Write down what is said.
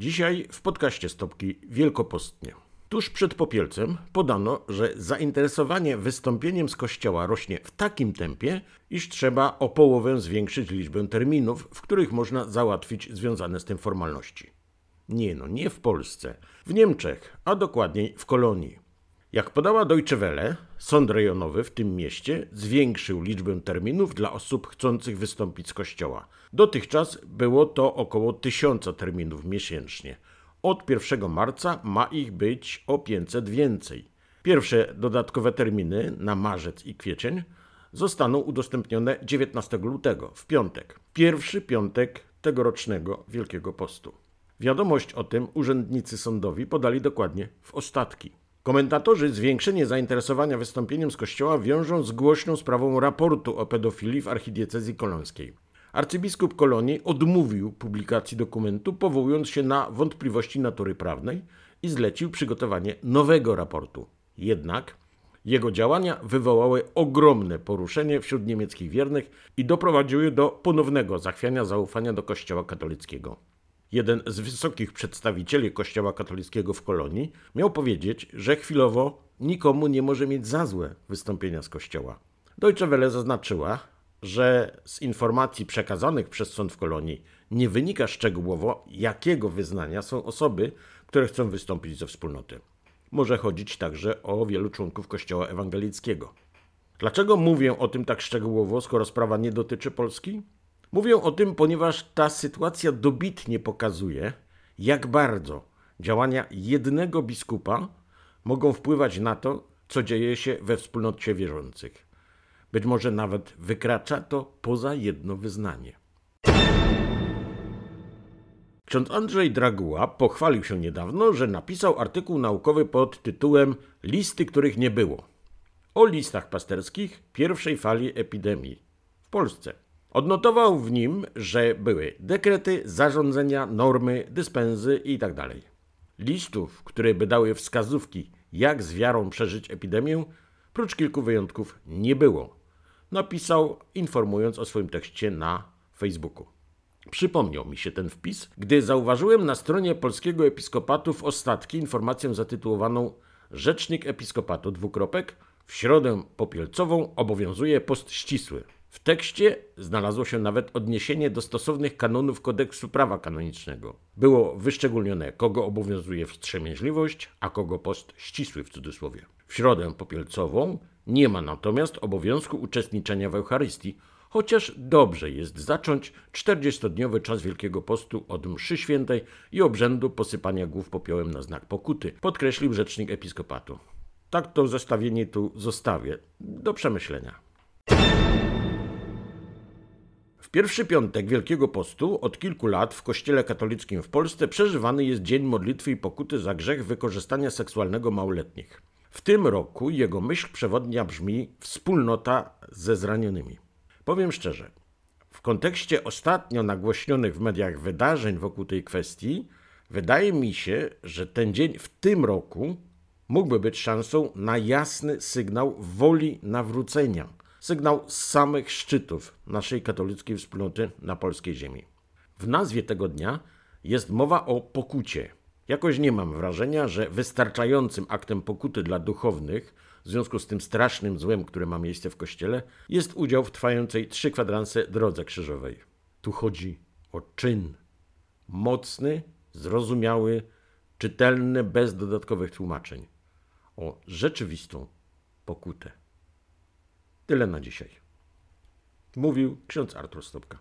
Dzisiaj w podcaście Stopki Wielkopostnie. Tuż przed Popielcem podano, że zainteresowanie wystąpieniem z kościoła rośnie w takim tempie, iż trzeba o połowę zwiększyć liczbę terminów, w których można załatwić związane z tym formalności. Nie no, nie w Polsce, w Niemczech, a dokładniej w Kolonii. Jak podała Deutsche Welle, sąd rejonowy w tym mieście zwiększył liczbę terminów dla osób chcących wystąpić z kościoła. Dotychczas było to około tysiąca terminów miesięcznie. Od 1 marca ma ich być o 500 więcej. Pierwsze dodatkowe terminy na marzec i kwiecień zostaną udostępnione 19 lutego, w piątek. Pierwszy piątek tegorocznego Wielkiego Postu. Wiadomość o tym urzędnicy sądowi podali dokładnie w ostatki. Komentatorzy zwiększenie zainteresowania wystąpieniem z kościoła wiążą z głośną sprawą raportu o pedofilii w archidiecezji kolońskiej. Arcybiskup Kolonii odmówił publikacji dokumentu, powołując się na wątpliwości natury prawnej i zlecił przygotowanie nowego raportu. Jednak jego działania wywołały ogromne poruszenie wśród niemieckich wiernych i doprowadziły do ponownego zachwiania zaufania do Kościoła katolickiego. Jeden z wysokich przedstawicieli Kościoła katolickiego w Kolonii miał powiedzieć, że chwilowo nikomu nie może mieć za złe wystąpienia z Kościoła. Deutsche Welle zaznaczyła, że z informacji przekazanych przez sąd w Kolonii nie wynika szczegółowo, jakiego wyznania są osoby, które chcą wystąpić ze wspólnoty. Może chodzić także o wielu członków Kościoła ewangelickiego. Dlaczego mówię o tym tak szczegółowo, skoro sprawa nie dotyczy Polski? Mówię o tym, ponieważ ta sytuacja dobitnie pokazuje, jak bardzo działania jednego biskupa mogą wpływać na to, co dzieje się we wspólnocie wierzących. Być może nawet wykracza to poza jedno wyznanie. Ksiądz Andrzej Draguła pochwalił się niedawno, że napisał artykuł naukowy pod tytułem Listy, których nie było. O listach pasterskich pierwszej fali epidemii w Polsce. Odnotował w nim, że były dekrety, zarządzenia, normy, dyspensy itd. Listów, które by dały wskazówki, jak z wiarą przeżyć epidemię, prócz kilku wyjątków nie było. Napisał, informując o swoim tekście na Facebooku. Przypomniał mi się ten wpis, gdy zauważyłem na stronie Polskiego Episkopatu w ostatki informację zatytułowaną Rzecznik Episkopatu dwukropek w środę popielcową obowiązuje post ścisły. W tekście znalazło się nawet odniesienie do stosownych kanonów kodeksu prawa kanonicznego. Było wyszczególnione, kogo obowiązuje wstrzemięźliwość, a kogo post ścisły w cudzysłowie. W środę popielcową nie ma natomiast obowiązku uczestniczenia w Eucharystii, chociaż dobrze jest zacząć 40-dniowy czas Wielkiego Postu od mszy świętej i obrzędu posypania głów popiołem na znak pokuty, podkreślił rzecznik episkopatu. Tak to zestawienie tu zostawię do przemyślenia. Pierwszy piątek Wielkiego Postu od kilku lat w Kościele katolickim w Polsce przeżywany jest Dzień Modlitwy i Pokuty za grzech wykorzystania seksualnego małoletnich. W tym roku jego myśl przewodnia brzmi wspólnota ze zranionymi. Powiem szczerze, w kontekście ostatnio nagłośnionych w mediach wydarzeń wokół tej kwestii, wydaje mi się, że ten dzień w tym roku mógłby być szansą na jasny sygnał woli nawrócenia sygnał z samych szczytów naszej katolickiej wspólnoty na polskiej ziemi. W nazwie tego dnia jest mowa o pokucie. Jakoś nie mam wrażenia, że wystarczającym aktem pokuty dla duchownych, w związku z tym strasznym złem, które ma miejsce w kościele, jest udział w trwającej trzy kwadranse drodze krzyżowej. Tu chodzi o czyn. Mocny, zrozumiały, czytelny, bez dodatkowych tłumaczeń. O rzeczywistą pokutę. Tyle na dzisiaj. Mówił ksiądz Artur Stopka.